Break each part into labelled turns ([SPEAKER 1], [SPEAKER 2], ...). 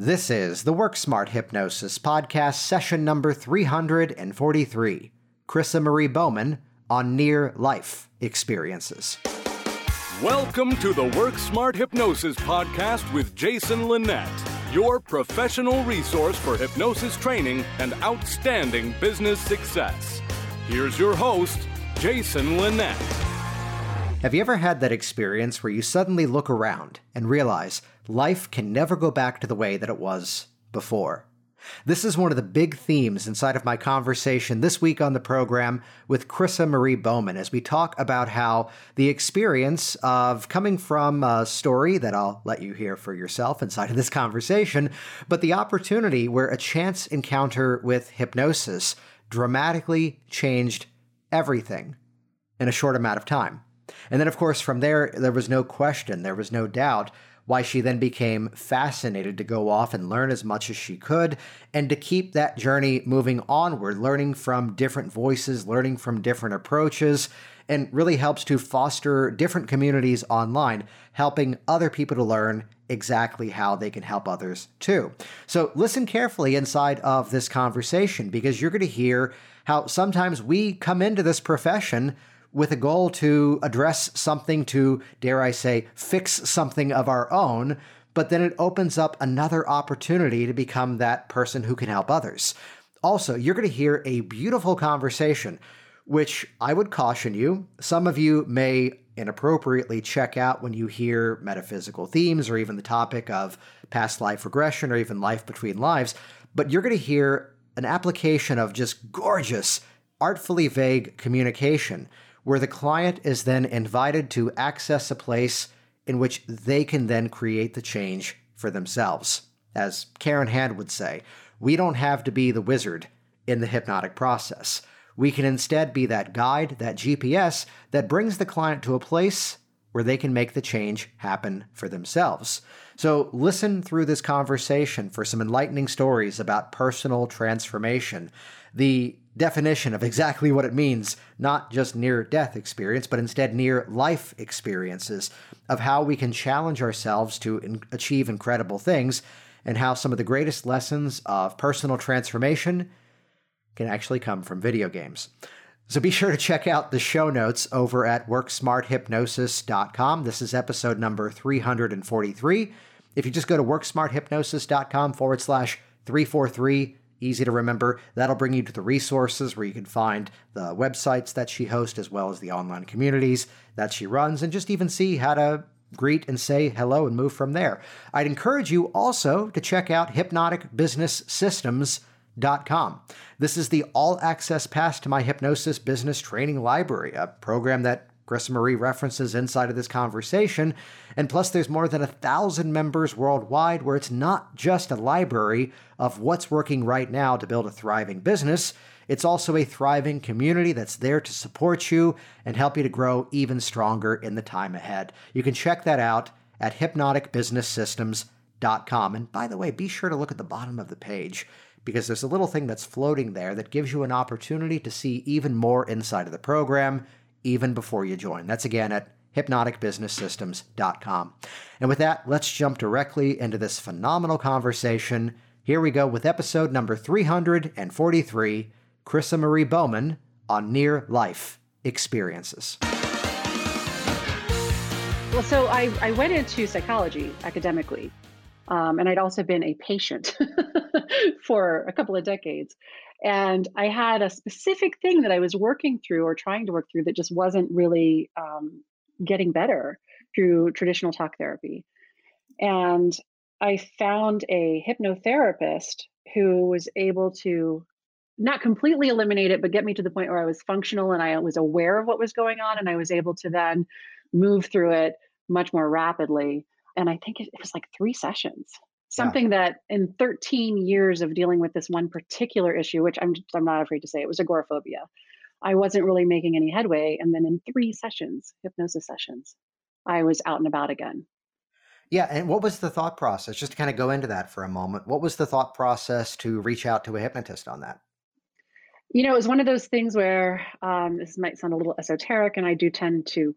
[SPEAKER 1] This is the Work Smart Hypnosis Podcast, session number 343. Chrissa Marie Bowman on near life experiences.
[SPEAKER 2] Welcome to the Work Smart Hypnosis Podcast with Jason Linett, your professional resource for hypnosis training and outstanding business success. Here's your host, Jason Linett.
[SPEAKER 1] Have you ever had that experience where you suddenly look around and realize life can never go back to the way that it was before? This is one of the big themes inside of my conversation this week on the program with Chrissa Marie Bowman as we talk about how the experience of coming from a story that I'll let you hear for yourself inside of this conversation, but the opportunity where a chance encounter with hypnosis dramatically changed everything in a short amount of time. And then, of course, from there, there was no question, there was no doubt why she then became fascinated to go off and learn as much as she could and to keep that journey moving onward, learning from different voices, learning from different approaches, and really helps to foster different communities online, helping other people to learn exactly how they can help others too. So listen carefully inside of this conversation because you're going to hear how sometimes we come into this profession with a goal to address something to, dare I say, fix something of our own, but then it opens up another opportunity to become that person who can help others. Also, you're going to hear a beautiful conversation, which I would caution you, some of you may inappropriately check out when you hear metaphysical themes or even the topic of past life regression or even life between lives, but you're going to hear an application of just gorgeous, artfully vague communication where the client is then invited to access a place in which they can then create the change for themselves. As Karen Hand would say, we don't have to be the wizard in the hypnotic process. We can instead be that guide, that GPS that brings the client to a place where they can make the change happen for themselves. So, listen through this conversation for some enlightening stories about personal transformation, the definition of exactly what it means, not just near death experience, but instead near life experiences of how we can challenge ourselves to in- achieve incredible things, and how some of the greatest lessons of personal transformation can actually come from video games. So be sure to check out the show notes over at worksmarthypnosis.com. This is episode number 343. If you just go to worksmarthypnosis.com forward slash 343, easy to remember. That'll bring you to the resources where you can find the websites that she hosts as well as the online communities that she runs and just even see how to greet and say hello and move from there. I'd encourage you also to check out hypnoticbusinesssystems.com. This is the all access pass to my hypnosis business training library, a program that Chris Marie references inside of this conversation. And plus, there's more than a thousand members worldwide where it's not just a library of what's working right now to build a thriving business. It's also a thriving community that's there to support you and help you to grow even stronger in the time ahead. You can check that out at hypnoticbusinesssystems.com. And by the way, be sure to look at the bottom of the page because there's a little thing that's floating there that gives you an opportunity to see even more inside of the program even before you join. That's again at hypnoticbusinesssystems.com. And with that, let's jump directly into this phenomenal conversation. Here we go with episode number 343 Chrissa Marie Bowman on near life experiences.
[SPEAKER 3] Well, so I, I went into psychology academically, um, and I'd also been a patient for a couple of decades. And I had a specific thing that I was working through or trying to work through that just wasn't really um, getting better through traditional talk therapy. And I found a hypnotherapist who was able to not completely eliminate it, but get me to the point where I was functional and I was aware of what was going on. And I was able to then move through it much more rapidly. And I think it, it was like three sessions something yeah. that in 13 years of dealing with this one particular issue which i'm i'm not afraid to say it was agoraphobia i wasn't really making any headway and then in three sessions hypnosis sessions i was out and about again
[SPEAKER 1] yeah and what was the thought process just to kind of go into that for a moment what was the thought process to reach out to a hypnotist on that
[SPEAKER 3] you know it was one of those things where um, this might sound a little esoteric and i do tend to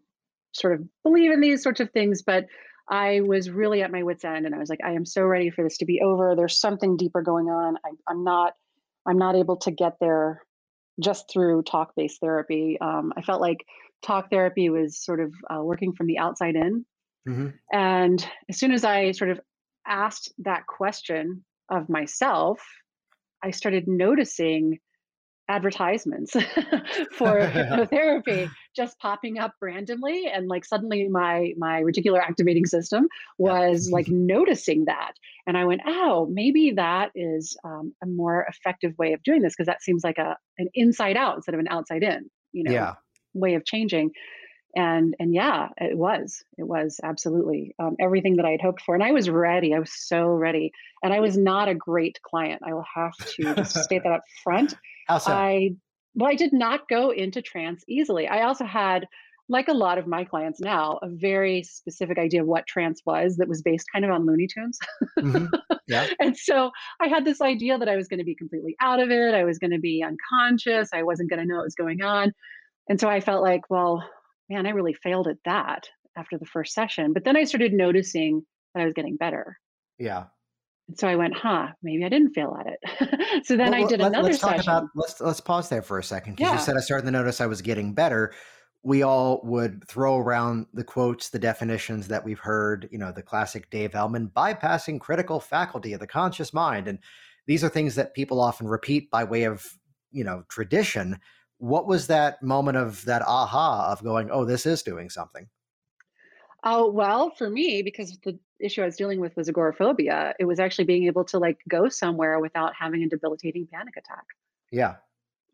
[SPEAKER 3] sort of believe in these sorts of things but I was really at my wits' end, and I was like, I am so ready for this to be over. There's something deeper going on. I, I'm not, I'm not able to get there just through talk-based therapy. Um, I felt like talk therapy was sort of uh, working from the outside in,
[SPEAKER 1] hmm
[SPEAKER 3] and as soon as I sort of asked that question of myself, I started noticing advertisements for hypnotherapy just popping up randomly and like suddenly my my reticular activating system
[SPEAKER 1] Yeah.
[SPEAKER 3] was like noticing that and i went oh maybe that is um, a more effective way of doing this because that seems like a an inside out instead of an outside in you know
[SPEAKER 1] Yeah.
[SPEAKER 3] way of changing and and yeah it was it was absolutely um, everything that i had hoped for and i was ready i was so ready and i was not a great client i will have to just state that up front
[SPEAKER 1] How so?
[SPEAKER 3] I well, I did not go into trance easily. I also had, like a lot of my clients now, a very specific idea of what trance was that was based kind of on Looney Tunes.
[SPEAKER 1] hmm Yeah.
[SPEAKER 3] and so I had this idea that I was going to be completely out of it. I was going to be unconscious. I wasn't going to know what was going on. And so I felt like, well, man, I really failed at that after the first session. But then I started noticing that I was getting better.
[SPEAKER 1] Yeah.
[SPEAKER 3] And so I went, huh, maybe I didn't fail at it. so then
[SPEAKER 1] Well,
[SPEAKER 3] I did
[SPEAKER 1] let,
[SPEAKER 3] another
[SPEAKER 1] let's talk about let's let's pause there for a second because you said I started to notice I was getting better. We all would throw around the quotes, the definitions that we've heard. You know, the classic Dave Elman bypassing critical faculty of the conscious mind, and these are things that people often repeat by way of you know tradition. What was that moment of that aha of going, oh, this is doing something?
[SPEAKER 3] Oh, well, for me, because the issue I was dealing with was agoraphobia, it was actually being able to like go somewhere without having a debilitating panic attack.
[SPEAKER 1] Yeah,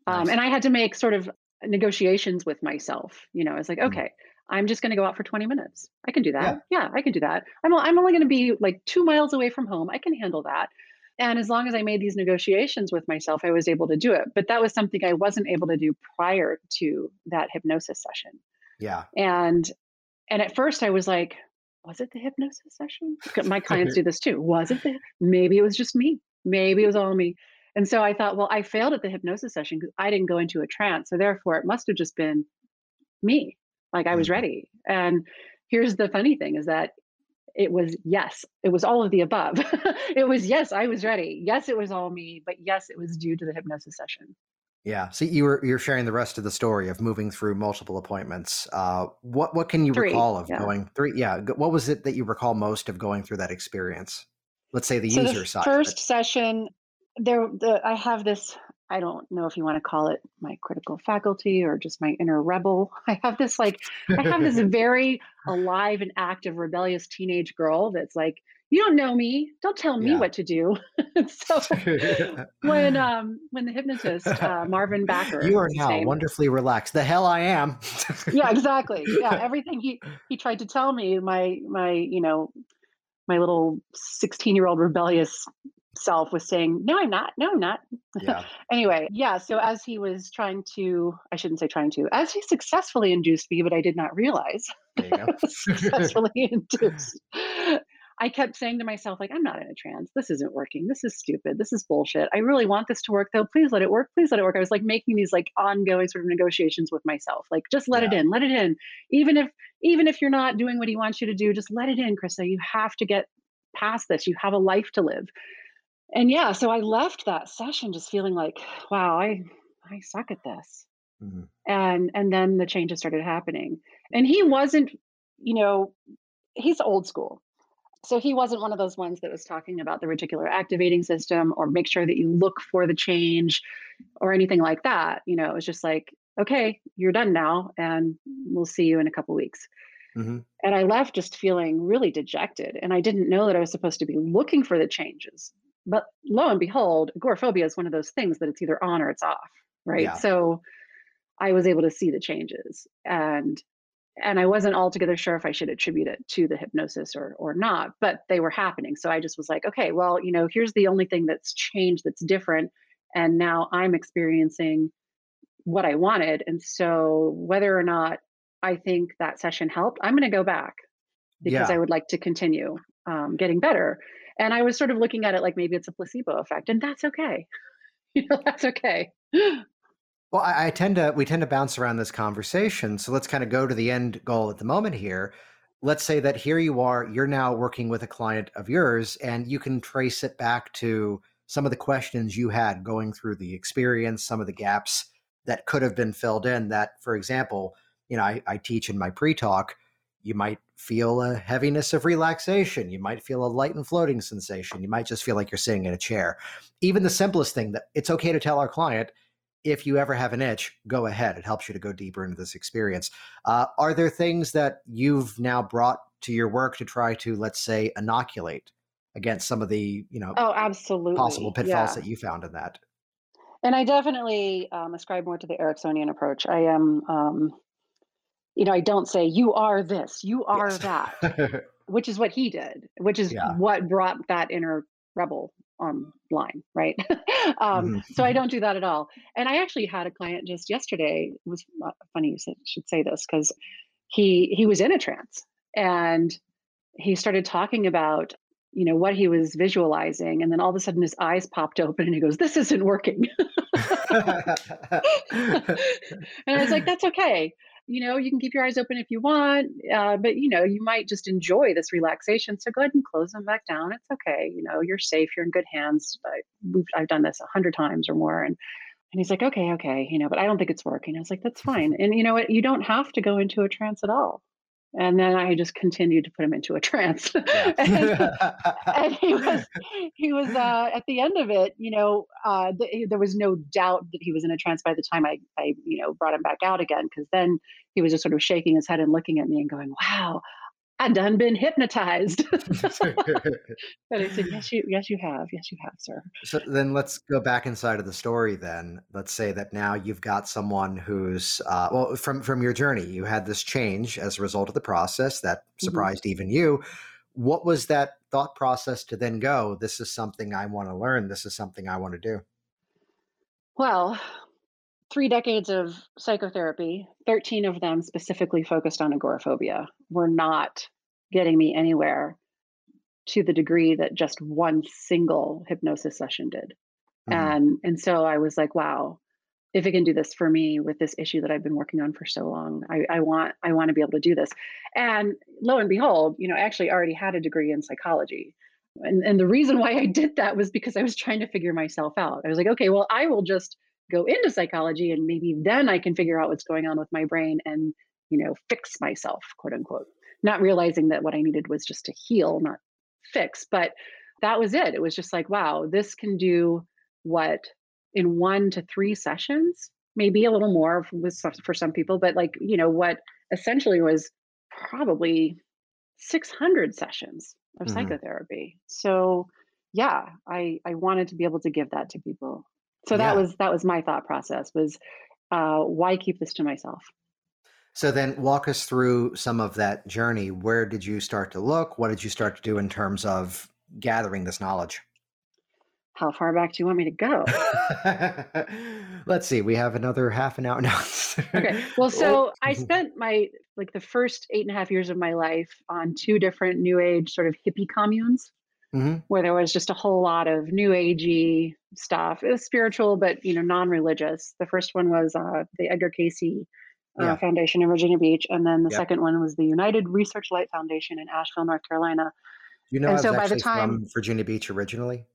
[SPEAKER 3] Um,
[SPEAKER 1] nice.
[SPEAKER 3] and I had to make sort of negotiations with myself. You know, it's like,
[SPEAKER 1] Mm,
[SPEAKER 3] okay, I'm just going to go out for 20 minutes. I can do that. Yeah, I can do that. I'm, I'm only going to be like two miles away from home. I can handle that. And as long as I made these negotiations with myself, I was able to do it. But that was something I wasn't able to do prior to that hypnosis session.
[SPEAKER 1] yeah,
[SPEAKER 3] And and at first I was like, was it the hypnosis session? My clients do this too. Was it the maybe it was just me. Maybe it was all me. And so I thought, well, I failed at the hypnosis session because I didn't go into a trance. So therefore it must have just been me. Like I was
[SPEAKER 1] Mhm.
[SPEAKER 3] ready. And here's the funny thing is that it was yes, it was all of the above. it was yes, I was ready. Yes, it was all me, but yes, it was due to the hypnosis session.
[SPEAKER 1] yeah. So you were you're sharing the rest of the story of moving through multiple appointments. Uh, what what can you
[SPEAKER 3] Three.
[SPEAKER 1] recall of
[SPEAKER 3] Yeah.
[SPEAKER 1] going three? Yeah, what was it that you recall most of going through that experience? Let's say the
[SPEAKER 3] So the
[SPEAKER 1] user side of it.
[SPEAKER 3] first session, there, the, I have this. I don't know if you want to call it my critical faculty or just my inner rebel. I have this like, I have this very alive and active rebellious teenage girl that's like, you don't know me. Don't tell me
[SPEAKER 1] Yeah.
[SPEAKER 3] what to do. so when um when the hypnotist uh, Marvin Backer
[SPEAKER 1] you are now
[SPEAKER 3] name,
[SPEAKER 1] wonderfully relaxed. The hell I am.
[SPEAKER 3] yeah, exactly. Yeah, everything he he tried to tell me, my my you know my little 16 year old rebellious self was saying, no, I'm not. No, I'm not.
[SPEAKER 1] yeah.
[SPEAKER 3] anyway, yeah. So as he was trying to, I shouldn't say trying to, as he successfully induced me, but I did not realize
[SPEAKER 1] There you go.
[SPEAKER 3] successfully induced. I kept saying to myself, like, I'm not in a trance. This isn't working. This is stupid. This is bullshit. I really want this to work though. Please let it work. Please let it work. I was like making these like ongoing sort of negotiations with myself. Like, just let it in, let it in. Even if even if you're not doing what he wants you to do, just let it in, Krista. You have to get past this. You have a life to live. And yeah, so I left that session just feeling like, wow, I I suck at this.
[SPEAKER 1] Mhm.
[SPEAKER 3] and and then the changes started happening. And he wasn't you know he's old school. So he wasn't one of those ones that was talking about the reticular activating system or make sure that you look for the change or anything like that you know it was just like okay you're done now and we'll see you in a couple weeks.
[SPEAKER 1] Mhm.
[SPEAKER 3] and i left just feeling really dejected and i didn't know that i was supposed to be looking for the changes but lo and behold agoraphobia is one of those things that it's either on or it's off right
[SPEAKER 1] Yeah.
[SPEAKER 3] so I was able to see the changes and and I wasn't altogether sure if I should attribute it to the hypnosis or or not, but they were happening. So I just was like, okay, well, you know, here's the only thing that's changed that's different and now I'm experiencing what I wanted. And so whether or not I think that session helped, I'm going to go back because
[SPEAKER 1] Yeah.
[SPEAKER 3] I would like to continue um, getting better. And I was sort of looking at it like maybe it's a placebo effect, and that's okay. You know, that's okay.
[SPEAKER 1] Well, I, I tend to we tend to bounce around this conversation, so let's kind of go to the end goal at the moment here. let's say that here you are, you're now working with a client of yours, and you can trace it back to some of the questions you had going through the experience, some of the gaps that could have been filled in. That, for example, you know, I, I teach in my pre talk, you might feel a heaviness of relaxation. You might feel a light and floating sensation. You might just feel like you're sitting in a chair. Even the simplest thing that it's okay to tell our client if you ever have an itch, go ahead. It helps you to go deeper into this experience. Uh, are there things that you've now brought to your work to try to, let's say, inoculate against some of the, you know,
[SPEAKER 3] oh, absolutely,
[SPEAKER 1] possible pitfalls
[SPEAKER 3] yeah.
[SPEAKER 1] that you found in that?
[SPEAKER 3] And I definitely um, ascribe more to the Ericksonian approach. I am, um, you know, I don't say you are this, you are yes. that, which is what he did, which is yeah. what brought that inner rebel online, right? um, mm-hmm. So I don't do that at all. And I actually had a client just yesterday. It was funny you said, should say this because he he was in a trance and he started talking about you know what he was visualizing and then all of a sudden his eyes popped open and he goes this isn't working and i was like that's okay you know, you can keep your eyes open if you want, uh, but you know, you might just enjoy this relaxation. So go ahead and close them back down. It's okay. You know, you're safe. You're in good hands. I, I've done this a hundred times or more, and and he's like, okay, okay, you know, but I don't think it's working. I was like, that's fine. And you know what? You don't have to go into a trance at all. And then I just continued to put him into a trance. and, and, he was, he was uh, at the end of it. You know, uh, th- there was no doubt that he was in a trance by the time I, I, you know, brought him back out again. Because then he was just sort of shaking his head and looking at me and going, "Wow, I done been hypnotized. but I said, yes, you, yes, you have. Yes, you have, sir.
[SPEAKER 1] So then let's go back inside of the story. Then let's say that now you've got someone who's uh, well from from your journey. You had this change as a result of the process that mm-hmm. surprised mm-hmm. even you. What was that thought process to then go? This is something I want to learn. This is something I want to do.
[SPEAKER 3] Well, three decades of psychotherapy, 13 of them specifically focused on agoraphobia, were not getting me anywhere to the degree that just one single hypnosis session did. Mm-hmm. And and so I was like, wow, if it can do this for me with this issue that I've been working on for so long, I, I want I want to be able to do this. And lo and behold, you know, I actually already had a degree in psychology. And, and the reason why I did that was because I was trying to figure myself out. I was like, okay, well, I will just go into psychology and maybe then I can figure out what's going on with my brain and, you know, fix myself, quote unquote. Not realizing that what I needed was just to heal, not fix. But that was it. It was just like, wow, this can do what in one to three sessions, maybe a little more for some people, but like, you know, what essentially was probably 600 sessions of mm-hmm. psychotherapy. So, yeah, I I wanted to be able to give that to people so that yeah. was that was my thought process was uh, why keep this to myself?
[SPEAKER 1] So then walk us through some of that journey. Where did you start to look? What did you start to do in terms of gathering this knowledge?
[SPEAKER 3] How far back do you want me to go?
[SPEAKER 1] Let's see we have another half an hour now.
[SPEAKER 3] okay well so i spent my like the first eight and a half years of my life on two different new age sort of hippie communes mm-hmm. where there was just a whole lot of new agey stuff. It was spiritual, but you know, non-religious. The first one was uh, the Edgar Cayce uh, yeah. Foundation in Virginia Beach, and then the second one was the United Research Light Foundation in Asheville, North Carolina.
[SPEAKER 1] You know, and so by the time, from Virginia Beach originally.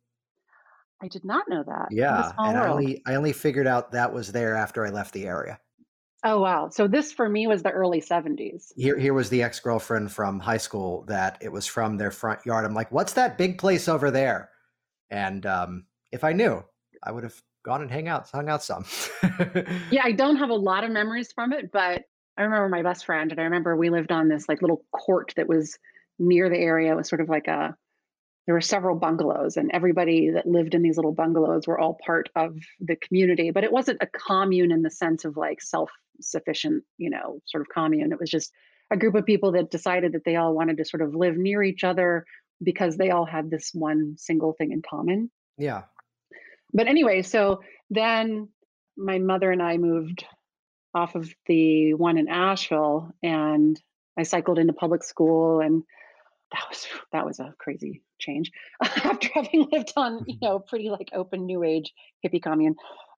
[SPEAKER 3] I did not know that.
[SPEAKER 1] Yeah, and I only I only figured out that was there after I left the area.
[SPEAKER 3] Oh wow! So this for me was the early '70s.
[SPEAKER 1] Here, here was the ex girlfriend from high school that it was from their front yard. I'm like, "What's that big place over there?" And um, if I knew, I would have gone and hang out, hung out some.
[SPEAKER 3] yeah, I don't have a lot of memories from it, but I remember my best friend, and I remember we lived on this like little court that was near the area. It was sort of like a there were several bungalows and everybody that lived in these little bungalows were all part of the community but it wasn't a commune in the sense of like self sufficient, you know, sort of commune. It was just a group of people that decided that they all wanted to sort of live near each other because they all had this one single thing in common.
[SPEAKER 1] Yeah.
[SPEAKER 3] But anyway, so then my mother and I moved off of the one in Asheville and I cycled into public school and that was that was a crazy change after having lived on you know pretty like open new age hippie commune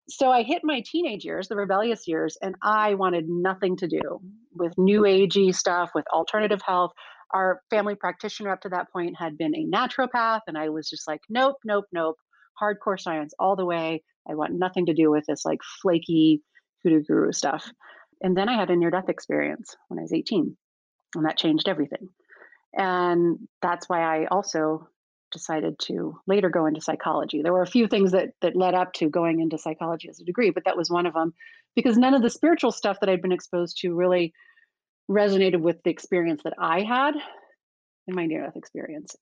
[SPEAKER 3] so I hit my teenage years, the rebellious years, and I wanted nothing to do with new agey stuff, with alternative health. our family practitioner up to that point had been a naturopath, and I was just like, nope, nope, nope, hardcore science all the way. I want nothing to do with this like flaky hoodoo guru stuff. And then I had a near death experience when I was 18, and that changed everything. And that's why I also decided to later go into psychology. There were a few things that that led up to going into psychology as a degree, but that was one of them because none of the spiritual stuff that I'd been exposed to really resonated with the experience that I had in my near death experience.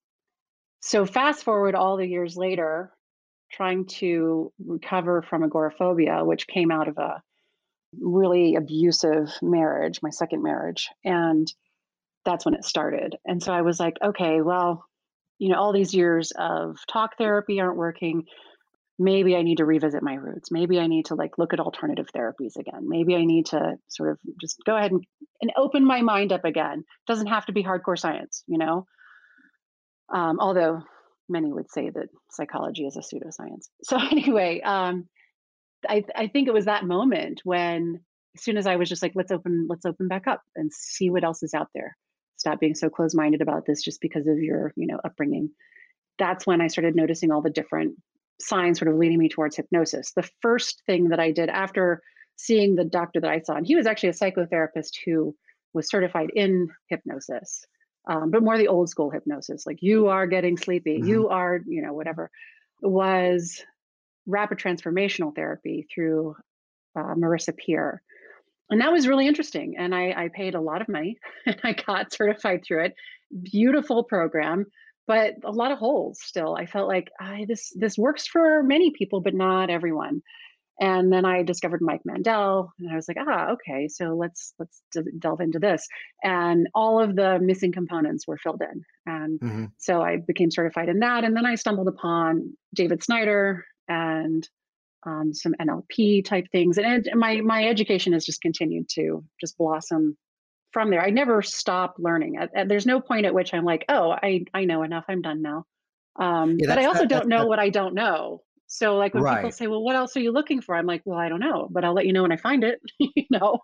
[SPEAKER 3] So fast forward all the years later, trying to recover from agoraphobia, which came out of a really abusive marriage, my second marriage. And that's when it started. And so I was like, okay, well, you know, all these years of talk therapy aren't working. Maybe I need to revisit my roots. Maybe I need to like look at alternative therapies again. Maybe I need to sort of just go ahead and, and open my mind up again. It doesn't have to be hardcore science, you know? Um, although many would say that psychology is a pseudoscience. So anyway, um, I, I think it was that moment when as soon as I was just like, let's open, let's open back up and see what else is out there. Stop being so closed-minded about this just because of your, you know, upbringing. That's when I started noticing all the different signs sort of leading me towards hypnosis. The first thing that I did after seeing the doctor that I saw, and he was actually a psychotherapist who was certified in hypnosis, um, but more the old school hypnosis, like you are getting sleepy, mm-hmm. you are, you know, whatever, was rapid transformational therapy through uh, Marissa Peer. And that was really interesting. And I, I paid a lot of money and I got certified through it. Beautiful program, but a lot of holes still. I felt like I, this this works for many people, but not everyone. And then I discovered Mike Mandel, and I was like, ah, okay, so let's let's delve into this. And all of the missing components were filled in, and mm-hmm. so I became certified in that. And then I stumbled upon David Snyder and um, some NLP type things. And my my education has just continued to just blossom from there. I never stop learning. there's no point at which I'm like, oh, I I know enough. I'm done now. Um, yeah, but I also that, don't know what I don't know. So like when right. people say, well, what else are you looking for? I'm like, well, I don't know, but I'll let you know when I find it. you know.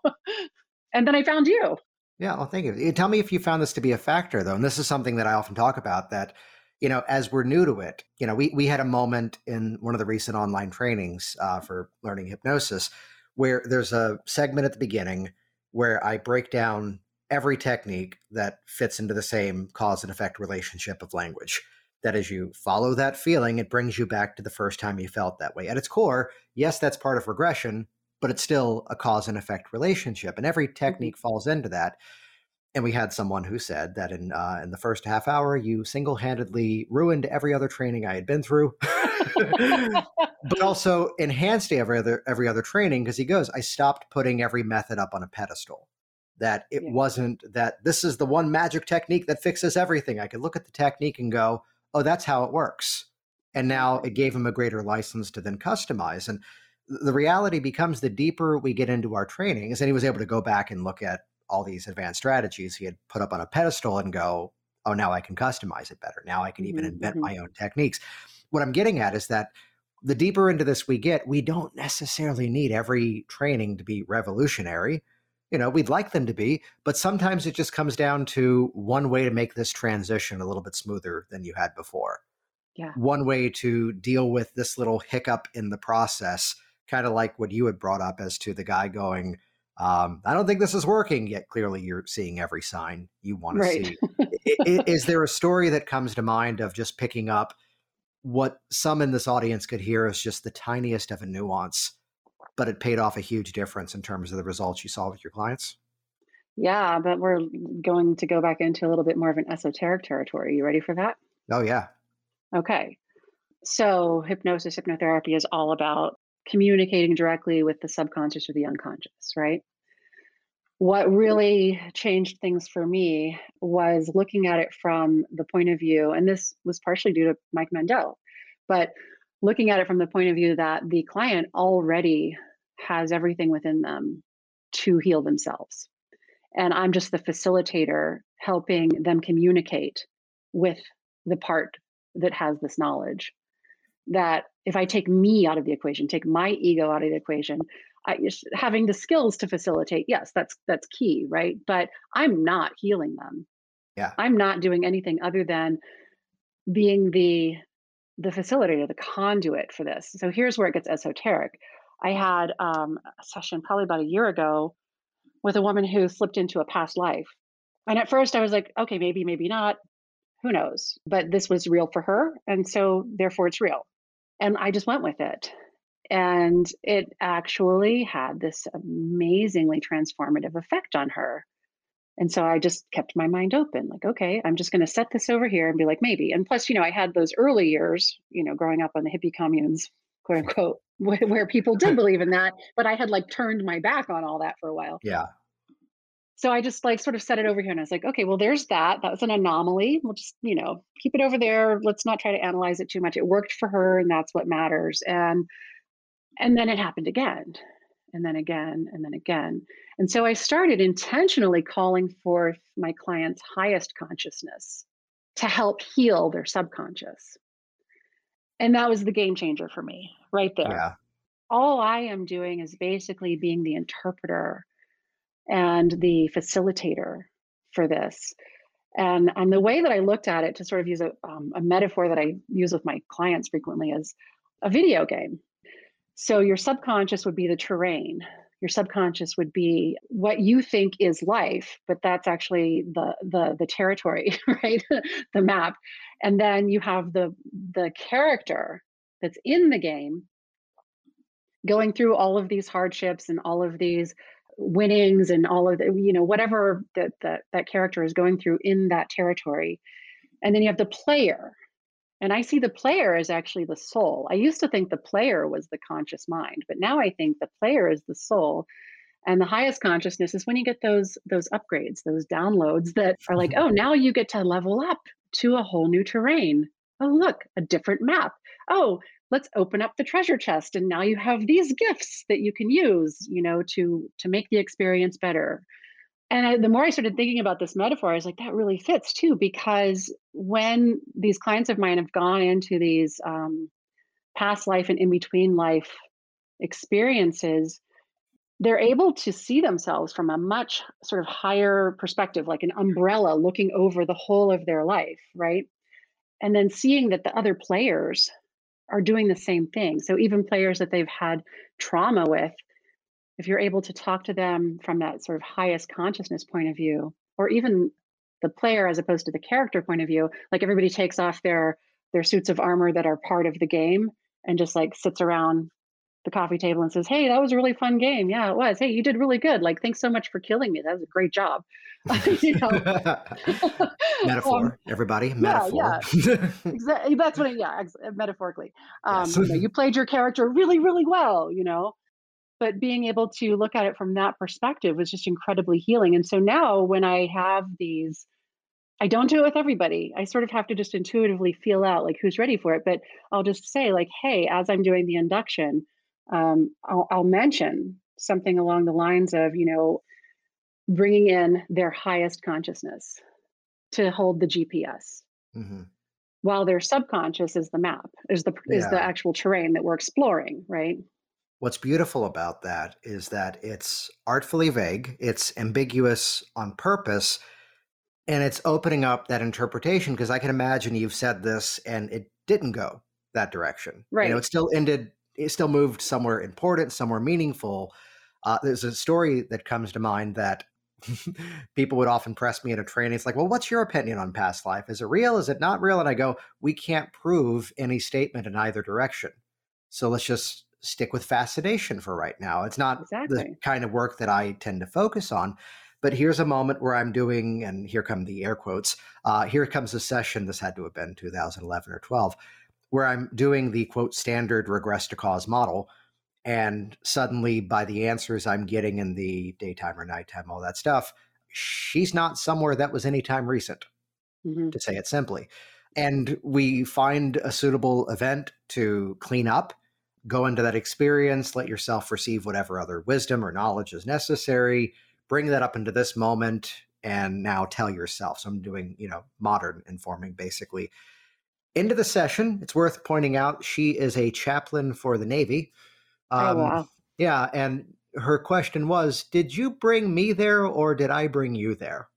[SPEAKER 3] and then I found you.
[SPEAKER 1] Yeah, well, thank you. Tell me if you found this to be a factor, though. And this is something that I often talk about that you know, as we're new to it, you know, we we had a moment in one of the recent online trainings uh, for learning hypnosis where there's a segment at the beginning where I break down every technique that fits into the same cause and effect relationship of language. That as you follow that feeling, it brings you back to the first time you felt that way. At its core, yes, that's part of regression, but it's still a cause and effect relationship. And every mm-hmm. technique falls into that and we had someone who said that in uh, in the first half hour you single handedly ruined every other training I had been through, but also enhanced every other every other training because he goes, I stopped putting every method up on a pedestal. That it yeah. wasn't that this is the one magic technique that fixes everything. I could look at the technique and go, oh, that's how it works. And now it gave him a greater license to then customize. And the reality becomes the deeper we get into our trainings, and he was able to go back and look at all these advanced strategies he had put up on a pedestal and go, oh, now I can customize it better. Now I can even mm-hmm. invent mm-hmm. my own techniques. What I'm getting at is that the deeper into this we get, we don't necessarily need every training to be revolutionary. You know, we'd like them to be, but sometimes it just comes down to one way to make this transition a little bit smoother than you had before.
[SPEAKER 3] Yeah.
[SPEAKER 1] One way to deal with this little hiccup in the process, kind of like what you had brought up as to the guy going, um, I don't think this is working yet. Clearly, you're seeing every sign you want right. to see. is, is there a story that comes to mind of just picking up what some in this audience could hear as just the tiniest of a nuance, but it paid off a huge difference in terms of the results you saw with your clients?
[SPEAKER 3] Yeah, but we're going to go back into a little bit more of an esoteric territory. You ready for that?
[SPEAKER 1] Oh, yeah.
[SPEAKER 3] Okay. So, hypnosis, hypnotherapy is all about communicating directly with the subconscious or the unconscious, right? What really changed things for me was looking at it from the point of view, and this was partially due to Mike Mandel, but looking at it from the point of view that the client already has everything within them to heal themselves. And I'm just the facilitator helping them communicate with the part that has this knowledge that if I take me out of the equation, take my ego out of the equation, I, having the skills to facilitate, yes, that's that's key, right? But I'm not healing them.
[SPEAKER 1] Yeah.
[SPEAKER 3] I'm not doing anything other than being the the facilitator, the conduit for this. So here's where it gets esoteric. I had um, a session probably about a year ago with a woman who slipped into a past life. And at first I was like, okay, maybe, maybe not. Who knows? But this was real for her. And so therefore it's real. And I just went with it. And it actually had this amazingly transformative effect on her. And so I just kept my mind open, like, okay, I'm just going to set this over here and be like, maybe. And plus, you know, I had those early years, you know, growing up on the hippie communes, quote unquote, where people did believe in that, but I had like turned my back on all that for a while.
[SPEAKER 1] Yeah.
[SPEAKER 3] So I just like sort of set it over here and I was like, okay, well, there's that. That was an anomaly. We'll just, you know, keep it over there. Let's not try to analyze it too much. It worked for her and that's what matters. And and then it happened again and then again and then again. And so I started intentionally calling forth my client's highest consciousness to help heal their subconscious. And that was the game changer for me right there.
[SPEAKER 1] Yeah.
[SPEAKER 3] All I am doing is basically being the interpreter and the facilitator for this. And, and the way that I looked at it, to sort of use a, um, a metaphor that I use with my clients frequently, is a video game. So your subconscious would be the terrain. Your subconscious would be what you think is life, but that's actually the the the territory, right? the map. And then you have the the character that's in the game going through all of these hardships and all of these winnings and all of the, you know whatever that that that character is going through in that territory and then you have the player and I see the player as actually the soul. I used to think the player was the conscious mind, but now I think the player is the soul. And the highest consciousness is when you get those those upgrades, those downloads that are like, mm-hmm. oh, now you get to level up to a whole new terrain. Oh, look, a different map. Oh, let's open up the treasure chest and now you have these gifts that you can use, you know, to to make the experience better and I, the more I started thinking about this metaphor, I was like, that really fits too, because when these clients of mine have gone into these um, past life and in between life experiences, they're able to see themselves from a much sort of higher perspective, like an umbrella looking over the whole of their life, right? And then seeing that the other players are doing the same thing. So even players that they've had trauma with, if you're able to talk to them from that sort of highest consciousness point of view, or even the player as opposed to the character point of view, like everybody takes off their their suits of armor that are part of the game and just like sits around the coffee table and says, "Hey, that was a really fun game. Yeah, it was. Hey, you did really good. Like, thanks so much for killing me. That was a great job." you know,
[SPEAKER 1] metaphor, um, everybody. Metaphor.
[SPEAKER 3] Yeah, yeah. exactly. That's what. It, yeah, ex- metaphorically. Um, yes. you, know, you played your character really, really well. You know, but being able to look at it from that perspective was just incredibly healing. And so now when i have these i don't do it with everybody. I sort of have to just intuitively feel out like who's ready for it. But i'll just say like hey as i'm doing the induction um, I'll, I'll mention something along the lines of you know bringing in their highest consciousness to hold the gps mm-hmm. while their subconscious is the map is the is the actual terrain that we're exploring right
[SPEAKER 1] What's beautiful about that is that it's artfully vague, it's ambiguous on purpose, and it's opening up that interpretation because I can imagine you've said this and it didn't go that direction.
[SPEAKER 3] Right.
[SPEAKER 1] You know, it still ended, it still moved somewhere important, somewhere meaningful. Uh, there's a story that comes to mind that people would often press me in a training. It's like, well, what's your opinion on past life? Is it real? Is it not real? And I go, we can't prove any statement in either direction. So let's just stick with fascination for right now. It's not exactly. the kind of work that I tend to focus on. But here's a moment where I'm doing, and here come the air quotes. Uh, here comes a session. This had to have been 2011 or 12, where I'm doing the quote standard regress to cause model. And suddenly, by the answers I'm getting in the daytime or nighttime, all that stuff, she's not somewhere that was anytime recent, mm-hmm. to say it simply. And we find a suitable event to clean up go into that experience, let yourself receive whatever other wisdom or knowledge is necessary, bring that up into this moment, and now tell yourself. So I'm doing, you know, modern informing basically. Into the session, it's worth pointing out she is a chaplain for the Navy.
[SPEAKER 3] Oh, um, oh, wow.
[SPEAKER 1] Yeah. And her question was Did you bring me there or did I bring you there?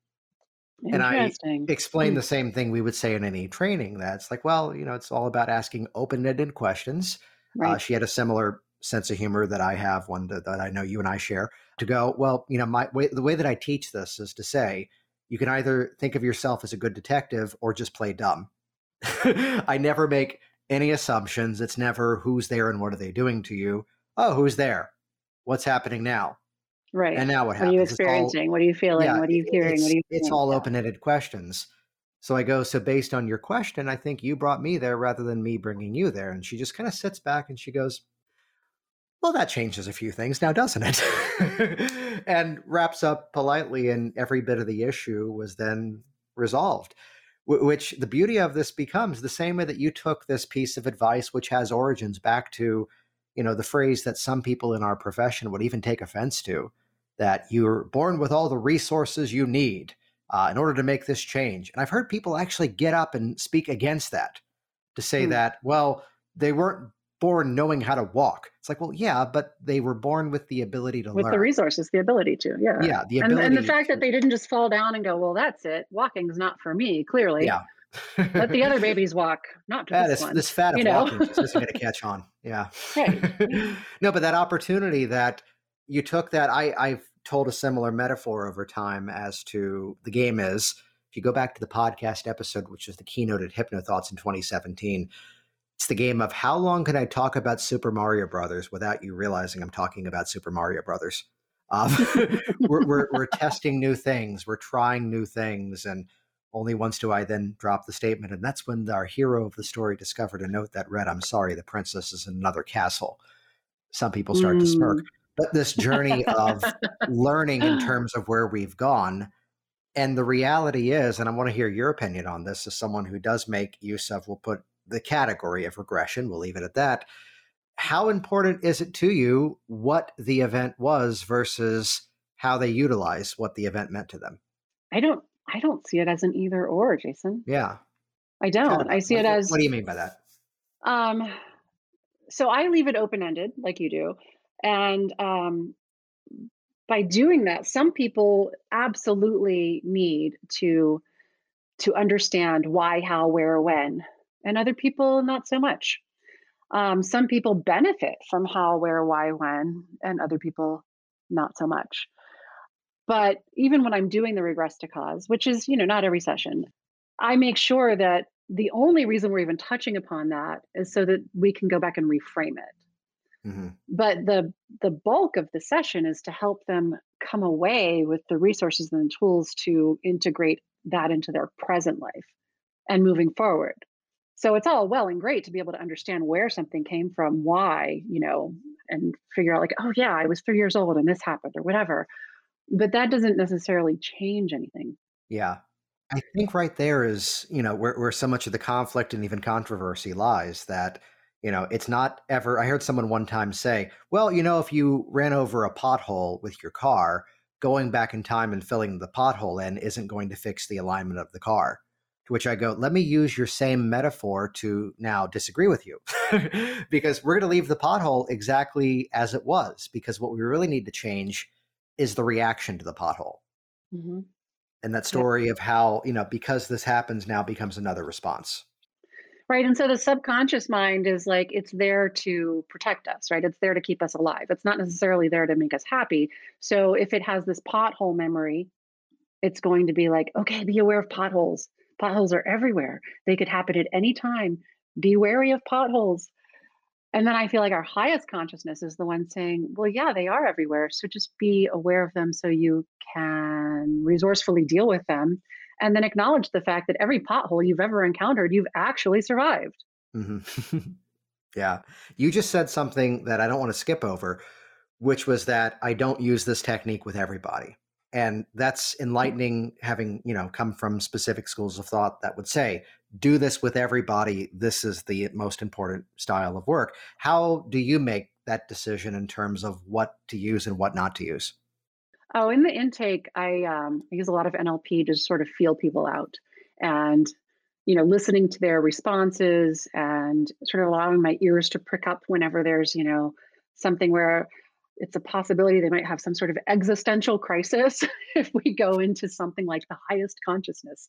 [SPEAKER 1] And I explain mm. the same thing we would say in any training that's like, well, you know, it's all about asking open ended questions. Uh, right. Uh, she had a similar sense of humor that I have, one that, that I know you and I share, to go, well, you know, my way, the way that I teach this is to say, you can either think of yourself as a good detective or just play dumb. I never make any assumptions. It's never who's there and what are they doing to you. Oh, who's there? What's happening now?
[SPEAKER 3] Right.
[SPEAKER 1] And now what happens?
[SPEAKER 3] What are you experiencing? All, what are you feeling? Yeah, what are you hearing? What are you
[SPEAKER 1] It's all open ended questions. So I go, so based on your question, I think you brought me there rather than me bringing you there. And she just kind of sits back and she goes, well, that changes a few things now, doesn't it? and wraps up politely, and every bit of the issue was then resolved. which the beauty of this becomes the same way that you took this piece of advice, which has origins back to, you know, the phrase that some people in our profession would even take offense to, that you're born with all the resources you need uh, in order to make this change. And I've heard people actually get up and speak against that to say hmm. that, well, they weren't born knowing how to walk. It's like, well, yeah, but they were born with the ability to
[SPEAKER 3] with
[SPEAKER 1] learn.
[SPEAKER 3] the resources, the ability to, yeah,
[SPEAKER 1] yeah,
[SPEAKER 3] the ability, and, and the fact to, that they didn't just fall down and go, well, that's it. Walking's not for me. Clearly,
[SPEAKER 1] yeah.
[SPEAKER 3] Let the other babies walk, not
[SPEAKER 1] that
[SPEAKER 3] this
[SPEAKER 1] is,
[SPEAKER 3] one.
[SPEAKER 1] This fat of you know? walking isn't going to catch on. Yeah. Right. no, but that opportunity that you took that, I, I've told a similar metaphor over time as to the game is. If you go back to the podcast episode, which is the keynote at Hypnothoughts in 2017, it's the game of how long can I talk about Super Mario Brothers without you realizing I'm talking about Super Mario Brothers? Um, we're, we're, we're testing new things, we're trying new things, and only once do I then drop the statement. And that's when our hero of the story discovered a note that read, I'm sorry, the princess is in another castle. Some people start mm. to smirk. But this journey of learning in terms of where we've gone. And the reality is, and I want to hear your opinion on this as someone who does make use of, we'll put the category of regression. We'll leave it at that. How important is it to you what the event was versus how they utilize what the event meant to them?
[SPEAKER 3] I don't I don't see it as an either or, Jason.
[SPEAKER 1] Yeah.
[SPEAKER 3] I don't. Kind of, I see
[SPEAKER 1] what,
[SPEAKER 3] it as
[SPEAKER 1] What do you mean by that?
[SPEAKER 3] Um so I leave it open-ended like you do. And um by doing that, some people absolutely need to to understand why, how, where, when and other people not so much. Um, some people benefit from how, where, why, when, and other people not so much. But even when I'm doing the regress to cause, which is, you know, not every session, I make sure that the only reason we're even touching upon that is so that we can go back and reframe it. Mm-hmm. But the the bulk of the session is to help them come away with the resources and the tools to integrate that into their present life and moving forward. So it's all well and great to be able to understand where something came from, why, you know, and figure out like, oh yeah, I was three years old and this happened or whatever. But that doesn't necessarily change anything.
[SPEAKER 1] Yeah. I think right there is, you know, where, where so much of the conflict and even controversy lies that, you know, it's not ever. I heard someone one time say, well, you know, if you ran over a pothole with your car, going back in time and filling the pothole in isn't going to fix the alignment of the car. To which I go, let me use your same metaphor to now disagree with you. because we're going to leave the pothole exactly as it was. Because what we really need to change is the reaction to the pothole. Mm-hmm. And that story yeah. of how, you know, because this happens now becomes another response.
[SPEAKER 3] Right. And so the subconscious mind is like, it's there to protect us, right? It's there to keep us alive. It's not necessarily there to make us happy. So if it has this pothole memory, it's going to be like, okay, be aware of potholes Potholes are everywhere. They could happen at any time. Be wary of potholes. And then I feel like our highest consciousness is the one saying, well, yeah, they are everywhere. So just be aware of them so you can resourcefully deal with them. And then acknowledge the fact that every pothole you've ever encountered, you've actually survived.
[SPEAKER 1] Mm-hmm. yeah. You just said something that I don't want to skip over, which was that I don't use this technique with everybody and that's enlightening having you know come from specific schools of thought that would say do this with everybody this is the most important style of work how do you make that decision in terms of what to use and what not to use
[SPEAKER 3] oh in the intake i, um, use a lot of nlp to sort of feel people out and you know listening to their responses and sort of allowing my ears to prick up whenever there's you know something where it's a possibility they might have some sort of existential crisis if we go into something like the highest consciousness.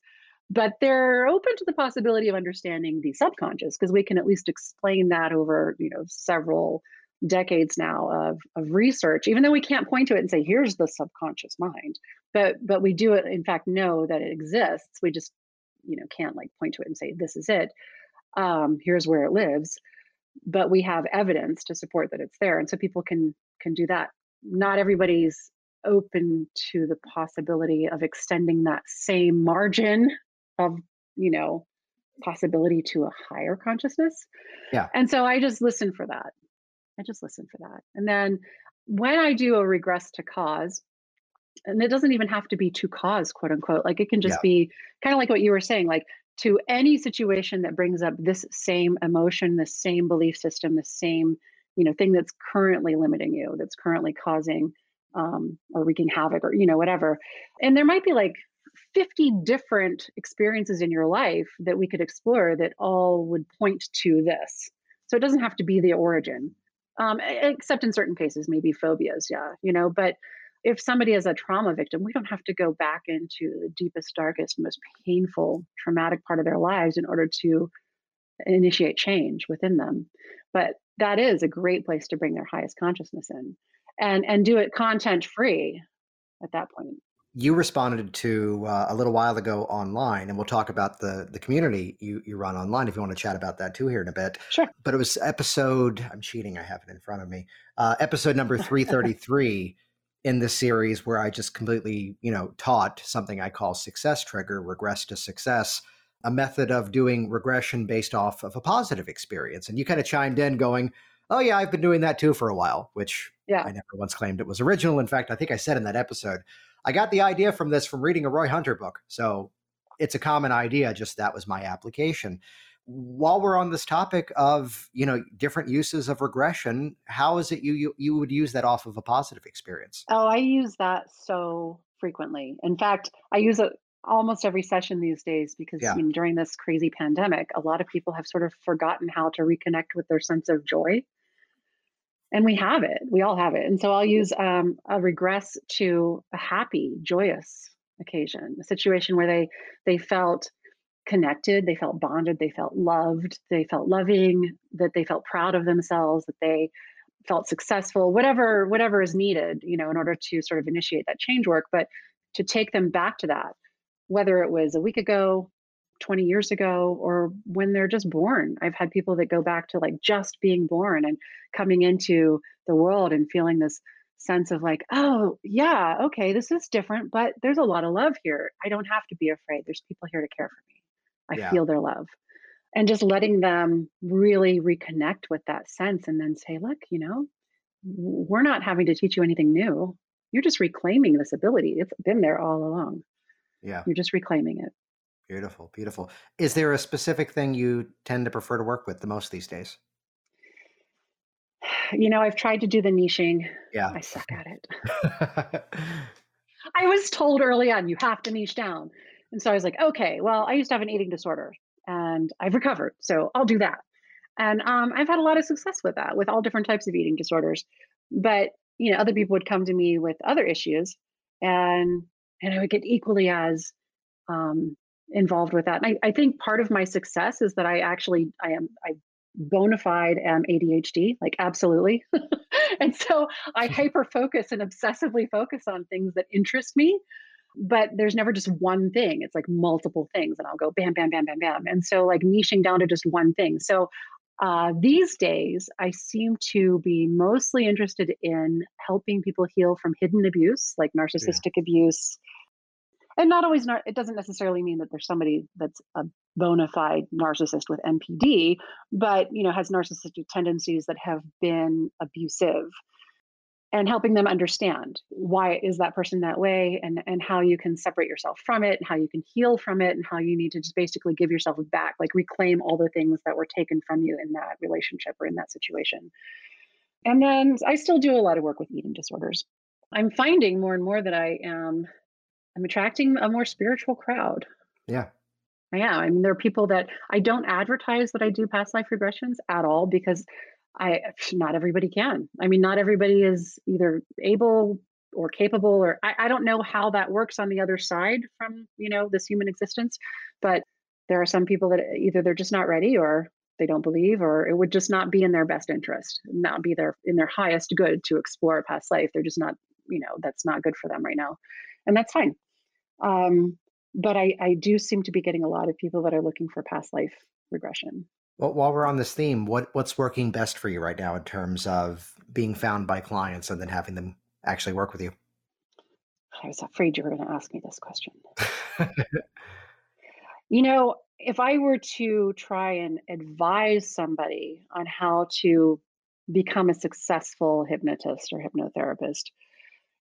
[SPEAKER 3] But they're open to the possibility of understanding the subconscious because we can at least explain that over, you know, several decades now of, of research, even though we can't point to it and say, here's the subconscious mind. But but we do in fact know that it exists. We just, you know, can't like point to it and say, this is it. Um, here's where it lives. But we have evidence to support that it's there. And so people can can do that. Not everybody's open to the possibility of extending that same margin of, you know, possibility to a higher consciousness.
[SPEAKER 1] Yeah.
[SPEAKER 3] And so I just listen for that. I just listen for that. And then when I do a regress to cause, and it doesn't even have to be to cause, quote unquote, like it can just
[SPEAKER 1] Yeah.
[SPEAKER 3] be kind of like what you were saying, like to any situation that brings up this same emotion, the same belief system, the same, you know, thing that's currently limiting you, that's currently causing um, or wreaking havoc or, you know, whatever. And there might be like 50 different experiences in your life that we could explore that all would point to this. So it doesn't have to be the origin um, except in certain cases, maybe phobias, yeah, you know. But if somebody is a trauma victim, we don't have to go back into the deepest, darkest, most painful, traumatic part of their lives in order to initiate change within them. But that is a great place to bring their highest consciousness in, and and do it content free at that point.
[SPEAKER 1] You responded to uh, a little while ago online, and we'll talk about the the community you you run online if you want to chat about that too here in a bit.
[SPEAKER 3] Sure.
[SPEAKER 1] But it was episode. I'm cheating. I have it in front of me. Uh, episode number three thirty three in this series where I just completely you know taught something I call success trigger, regress to success, a method of doing regression based off of a positive experience. And you kind of chimed in, going, "Oh yeah, I've been doing that too for a while," which
[SPEAKER 3] Yeah.
[SPEAKER 1] I never once claimed it was original. In fact, I think I said in that episode, I got the idea from this from reading a Roy Hunter book. So it's a common idea, just that was my application. While we're on this topic of, you know, different uses of regression, how is it you you, you would use that off of a positive experience?
[SPEAKER 3] Oh, I use that so frequently. In fact, I use it almost every session these days because
[SPEAKER 1] Yeah.
[SPEAKER 3] you know, during this crazy pandemic, a lot of people have sort of forgotten how to reconnect with their sense of joy. And we have it. We all have it. And so I'll use um, a regress to a happy, joyous occasion, a situation where they they felt connected, they felt bonded, they felt loved, they felt loving, that they felt proud of themselves, that they felt successful whatever whatever is needed you know in order to sort of initiate that change work but to take them back to that whether it was a week ago 20 years ago or when they're just born. I've had people that go back to like just being born and coming into the world and feeling this sense of like oh yeah okay this is different but there's a lot of love here. I don't have to be afraid. There's people here to care for me. I
[SPEAKER 1] Yeah.
[SPEAKER 3] feel their love. And just letting them really reconnect with that sense and then say look you know we're not having to teach you anything new. You're just reclaiming this ability. It's been there all along.
[SPEAKER 1] Yeah,
[SPEAKER 3] you're just reclaiming it
[SPEAKER 1] beautiful, beautiful. Is there a specific thing you tend to prefer to work with the most these days?
[SPEAKER 3] you know i've tried to do the niching
[SPEAKER 1] Yeah.
[SPEAKER 3] i suck at it i was told early on you have to niche down and so i was like okay well i used to have an eating disorder and i've recovered so i'll do that and um, i've had a lot of success with that with all different types of eating disorders but you know other people would come to me with other issues and and i would get equally as um, involved with that. And I, I think part of my success is that i actually i am i bona fide am adhd like absolutely. And so i hyper focus and obsessively focus on things that interest me but there's never just one thing. It's like multiple things and i'll go bam bam bam bam bam. And so like niching down to just one thing. So uh, these days i seem to be mostly interested in helping people heal from hidden abuse like narcissistic abuse and not always nar- it doesn't necessarily mean that there's somebody that's a bona fide narcissist with npd but you know has narcissistic tendencies that have been abusive and helping them understand why is that person that way and and how you can separate yourself from it and how you can heal from it and how you need to just basically give yourself back like reclaim all the things that were taken from you in that relationship or in that situation. And then i still do a lot of work with eating disorders. I'm finding more and more that i am i'm attracting a more spiritual crowd
[SPEAKER 1] yeah.
[SPEAKER 3] I am. I mean, there are people that I don't advertise that I do past life regressions at all because I not everybody can. I mean, not everybody is either able or capable, or I, I don't know how that works on the other side from you know this human existence. But there are some people that either they're just not ready, or they don't believe, or it would just not be in their best interest, not be their in their highest good to explore a past life. They're just not, you know, that's not good for them right now, and that's fine. Um, but I, I do seem to be getting a lot of people that are looking for past life regression.
[SPEAKER 1] Well, while we're on this theme, what what's working best for you right now in terms of being found by clients and then having them actually work with you?
[SPEAKER 3] I was afraid you were going to ask me this question. you know, if I were to try and advise somebody on how to become a successful hypnotist or hypnotherapist,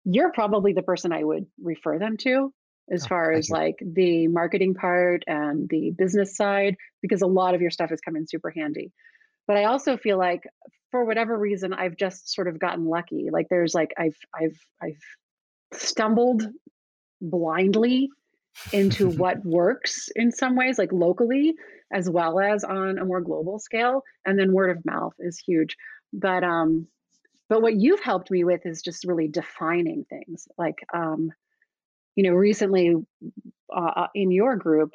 [SPEAKER 3] you're probably the person I would refer them to as oh, far as like the marketing part and the business side because a lot of your stuff is coming super handy. But i also feel like for whatever reason i've just sort of gotten lucky. Like there's like i've i've i've stumbled blindly into what works in some ways like locally as well as on a more global scale and then word of mouth is huge. But um but what you've helped me with is just really defining things. Like um you know, recently uh, in your group,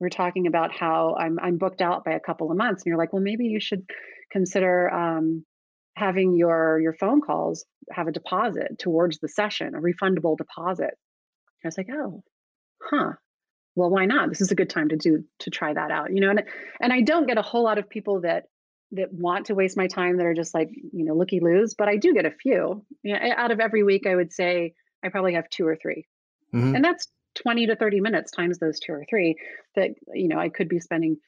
[SPEAKER 3] we're talking about how I'm I'm booked out by a couple of months, and you're like, well, maybe you should consider um, having your your phone calls have a deposit towards the session, a refundable deposit. I was like, oh, huh. Well, why not? This is a good time to do to try that out, you know. And and I don't get a whole lot of people that that want to waste my time that are just like you know looky loos, but I do get a few. You know, out of every week, I would say I probably have two or three Mm-hmm. And that's 20 to 30 minutes times those two or three that you know I could be spending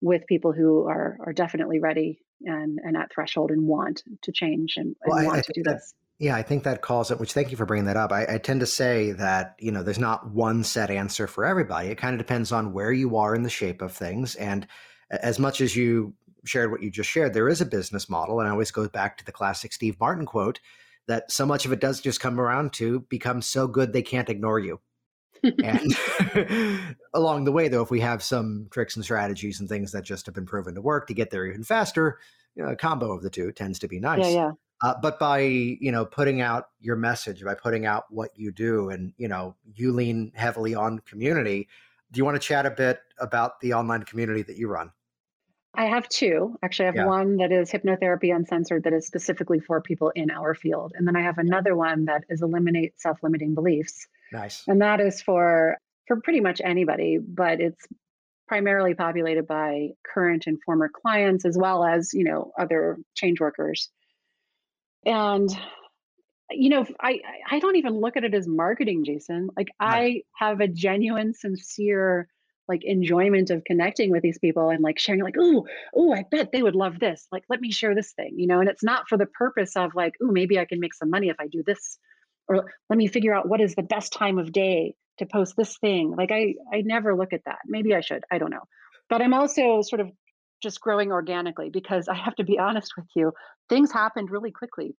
[SPEAKER 3] with people who are are definitely ready and and at threshold and want to change and, and well, want I, I to do
[SPEAKER 1] that,
[SPEAKER 3] this.
[SPEAKER 1] Yeah, I think that calls it. Which thank you for bringing that up. I, I tend to say that you know there's not one set answer for everybody. It kind of depends on where you are in the shape of things, and as much as you shared what you just shared, there is a business model, and I always go back to the classic Steve Martin quote that so much of it does just come around to become so good they can't ignore you. and along the way, though, if we have some tricks and strategies and things that just have been proven to work to get there even faster, you know, a combo of the two tends to be nice.
[SPEAKER 3] Yeah, yeah.
[SPEAKER 1] Uh, but by you know putting out your message, by putting out what you do, and you know you lean heavily on community. Do you want to chat a bit about the online community that you run?
[SPEAKER 3] I have two. Actually, I have yeah. one that is hypnotherapy uncensored that is specifically for people in our field. And then I have another one that is eliminate self-limiting beliefs.
[SPEAKER 1] Nice.
[SPEAKER 3] And that is for for pretty much anybody, but it's primarily populated by current and former clients as well as, you know, other change workers. And you know, I I don't even look at it as marketing, Jason. Like right. I have a genuine sincere like enjoyment of connecting with these people and like sharing like oh oh i bet they would love this. Like let me share this thing you know and it's not for the purpose of like oh maybe i can make some money if i do this or let me figure out what is the best time of day to post this thing. Like i i never look at that. Maybe i should i don't know. But i'm also sort of just growing organically because i have to be honest with you things happened really quickly.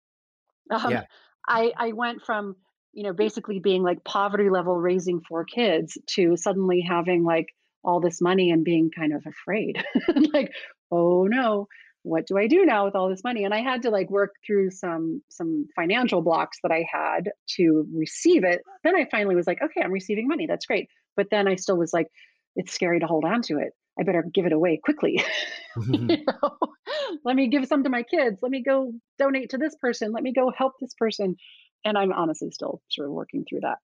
[SPEAKER 3] Um, yeah. i i went from you know basically being like poverty level raising four kids to suddenly having like all this money and being kind of afraid. Like oh no. What do i do now with all this money? And i had to like work through some some financial blocks that i had to receive it. Then i finally was like okay i'm receiving money. That's great. But then i still was like it's scary to hold on to it. I better give it away quickly. You know? let me give some to my kids. Let me go donate to this person. Let me go help this person and i'm honestly still sort of working through that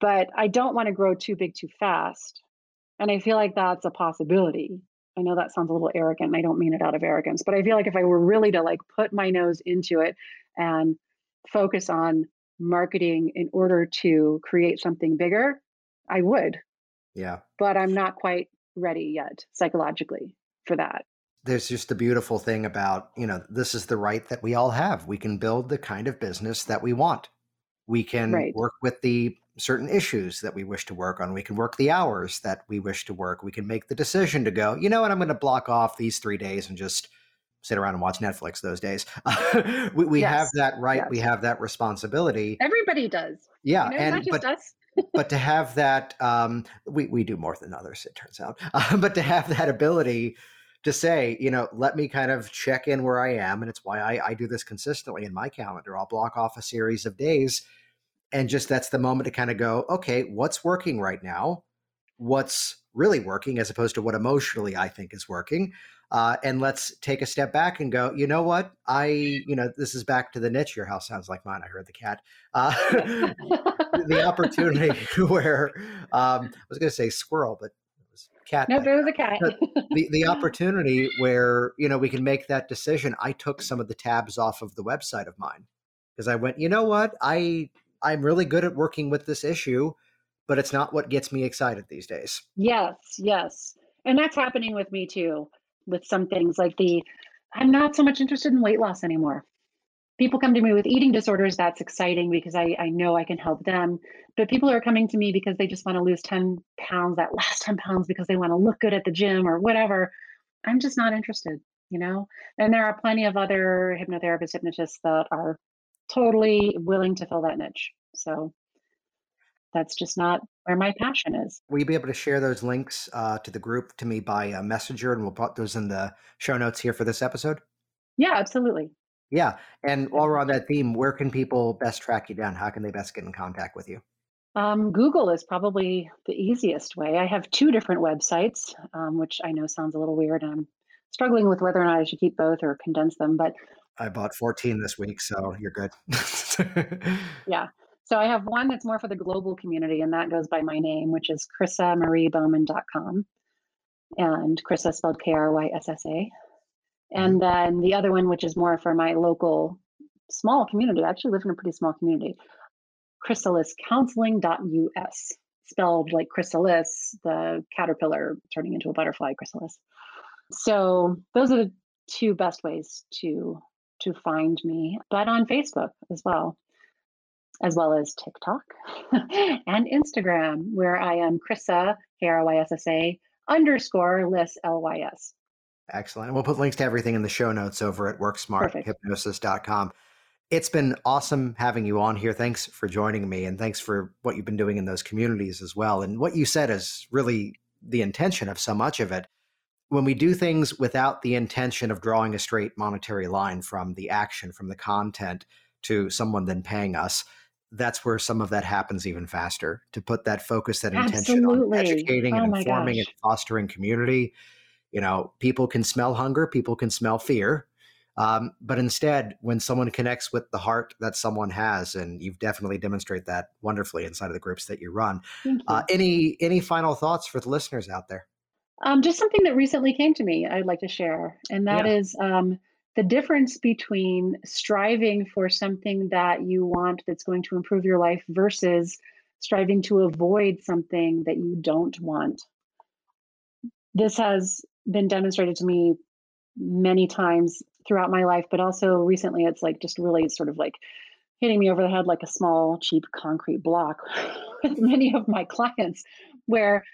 [SPEAKER 3] but i don't want to grow too big too fast and I feel like that's a possibility. I know that sounds a little arrogant and I don't mean it out of arrogance, but I feel like if I were really to like put my nose into it and focus on marketing in order to create something bigger, I would.
[SPEAKER 1] Yeah.
[SPEAKER 3] But I'm not quite ready yet psychologically for that.
[SPEAKER 1] There's just the beautiful thing about, you know, this is the right that we all have. We can build the kind of business that we want. We can right. work with the certain issues that we wish to work on. We can work the hours that we wish to work. We can make the decision to go, you know what, I'm going to block off these three days and just sit around and watch Netflix those days. we, we yes. have that right. Yes. We have that responsibility.
[SPEAKER 3] Everybody does.
[SPEAKER 1] Yeah.
[SPEAKER 3] You
[SPEAKER 1] know, and, but, but to have that, um, we, we do more than others, it turns out, uh, but to have that ability to say, you know, let me kind of check in where I am. And it's why I, I do this consistently in my calendar. I'll block off a series of days. And just that's the moment to kind of go, okay, what's working right now? What's really working as opposed to what emotionally I think is working? Uh, and let's take a step back and go, you know what? I, you know, this is back to the niche. Your house sounds like mine. I heard the cat. Uh, the opportunity where um, I was going to say squirrel, but it was cat.
[SPEAKER 3] No, there was a cat.
[SPEAKER 1] the, the opportunity where, you know, we can make that decision. I took some of the tabs off of the website of mine because I went, you know what? I, I'm really good at working with this issue, but it's not what gets me excited these days.
[SPEAKER 3] Yes, yes. And that's happening with me too with some things like the I'm not so much interested in weight loss anymore. People come to me with eating disorders, that's exciting because I, I know I can help them. But people are coming to me because they just want to lose 10 pounds, that last 10 pounds, because they want to look good at the gym or whatever. I'm just not interested, you know? And there are plenty of other hypnotherapists, hypnotists that are totally willing to fill that niche. So that's just not where my passion is.
[SPEAKER 1] Will you be able to share those links uh, to the group to me by uh, messenger and we'll put those in the show notes here for this episode?
[SPEAKER 3] Yeah, absolutely.
[SPEAKER 1] Yeah. And while we're on that theme, where can people best track you down? How can they best get in contact with you?
[SPEAKER 3] Um, Google is probably the easiest way. I have two different websites, um, which I know sounds a little weird. I'm struggling with whether or not I should keep both or condense them, but
[SPEAKER 1] I bought 14 this week, so you're good.
[SPEAKER 3] yeah. So I have one that's more for the global community, and that goes by my name, which is KryssaMarieBowman.com. And Kryssa spelled K R Y S S A. Mm-hmm. And then the other one, which is more for my local small community, I actually live in a pretty small community, chrysaliscounseling.us, spelled like chrysalis, the caterpillar turning into a butterfly chrysalis. So those are the two best ways to to find me, but on Facebook as well as well as TikTok and Instagram, where I am Kryssa, K R Y S S A underscore Liss L Y S.
[SPEAKER 1] Excellent. we'll put links to everything in the show notes over at worksmarthypnosis.com. It's been awesome having you on here. Thanks for joining me and thanks for what you've been doing in those communities as well. And what you said is really the intention of so much of it. When we do things without the intention of drawing a straight monetary line from the action, from the content to someone then paying us, that's where some of that happens even faster to put that focus that intention
[SPEAKER 3] Absolutely.
[SPEAKER 1] on educating
[SPEAKER 3] oh
[SPEAKER 1] and informing
[SPEAKER 3] gosh.
[SPEAKER 1] and fostering community you know people can smell hunger people can smell fear um, but instead when someone connects with the heart that someone has and you've definitely demonstrated that wonderfully inside of the groups that you run
[SPEAKER 3] you.
[SPEAKER 1] uh, any any final thoughts for the listeners out there
[SPEAKER 3] um, just something that recently came to me i'd like to share and that
[SPEAKER 1] Yeah.
[SPEAKER 3] is um, the difference between striving for something that you want that's going to improve your life versus striving to avoid something that you don't want. This has been demonstrated to me many times throughout my life, but also recently it's like just really sort of like hitting me over the head like a small, cheap concrete block with many of my clients where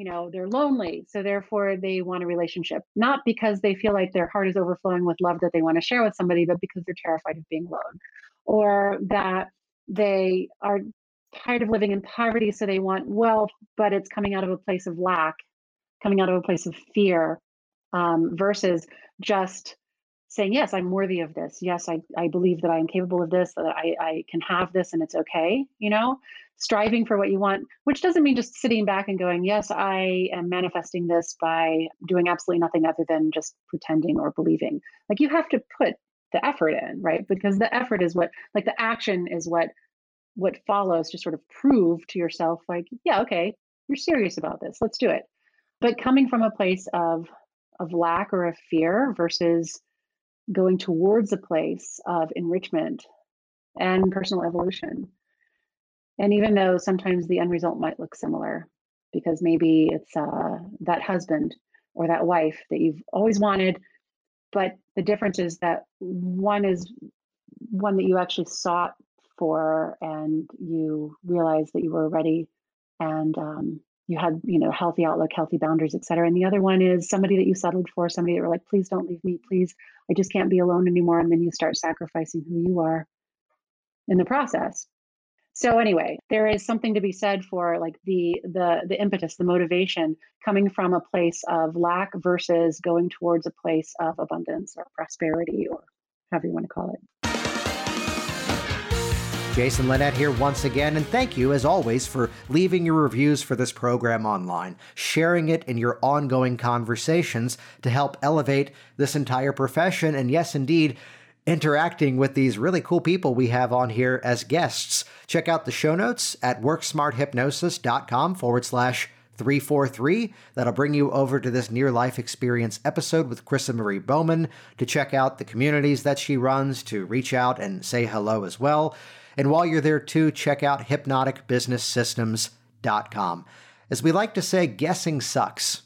[SPEAKER 3] you know they're lonely so therefore they want a relationship not because they feel like their heart is overflowing with love that they want to share with somebody but because they're terrified of being alone or that they are tired of living in poverty so they want wealth but it's coming out of a place of lack coming out of a place of fear um, versus just saying yes i'm worthy of this. Yes I, I believe that i am capable of this that I, I can have this and it's okay you know striving for what you want, which doesn't mean just sitting back and going, yes, I am manifesting this by doing absolutely nothing other than just pretending or believing. Like you have to put the effort in, right? Because the effort is what, like the action is what what follows to sort of prove to yourself like yeah okay you're serious about this let's do it but coming from a place of of lack or of fear versus going towards a place of enrichment and personal evolution and even though sometimes the end result might look similar, because maybe it's uh, that husband or that wife that you've always wanted, but the difference is that one is one that you actually sought for and you realized that you were ready and um, you had you know healthy outlook healthy boundaries et cetera. And the other one is somebody that you settled for somebody that were like please don't leave me please. I just can't be alone anymore. And then you start sacrificing who you are in the process so anyway there is something to be said for like the the the impetus the motivation coming from a place of lack versus going towards a place of abundance or prosperity or however you want to call it.
[SPEAKER 1] Jason Linett here once again, and thank you, as always, for leaving your reviews for this program online, sharing it in your ongoing conversations to help elevate this entire profession, and yes, indeed, interacting with these really cool people we have on here as guests. Check out the show notes at worksmarthypnosis.com forward slash 343. That'll bring you over to this near life experience episode with Kryssa Marie Bowman to check out the communities that she runs, to reach out and say hello as well. And while you're there too, check out hypnoticbusinesssystems.com. As we like to say, guessing sucks.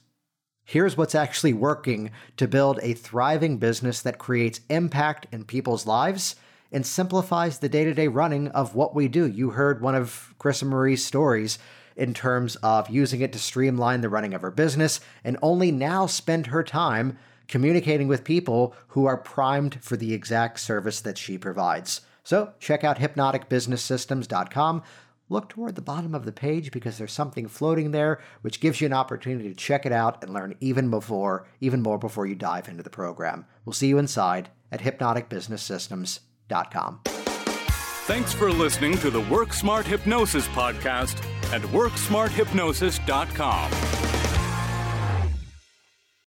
[SPEAKER 1] Here's what's actually working to build a thriving business that creates impact in people's lives and simplifies the day to day running of what we do. You heard one of Kryssa Marie's stories in terms of using it to streamline the running of her business and only now spend her time communicating with people who are primed for the exact service that she provides. So check out hypnoticbusinesssystems.com. Look toward the bottom of the page because there's something floating there which gives you an opportunity to check it out and learn even before, even more before you dive into the program. We'll see you inside at hypnoticbusinesssystems.com.
[SPEAKER 2] Thanks for listening to the Work Smart Hypnosis podcast at worksmarthypnosis.com.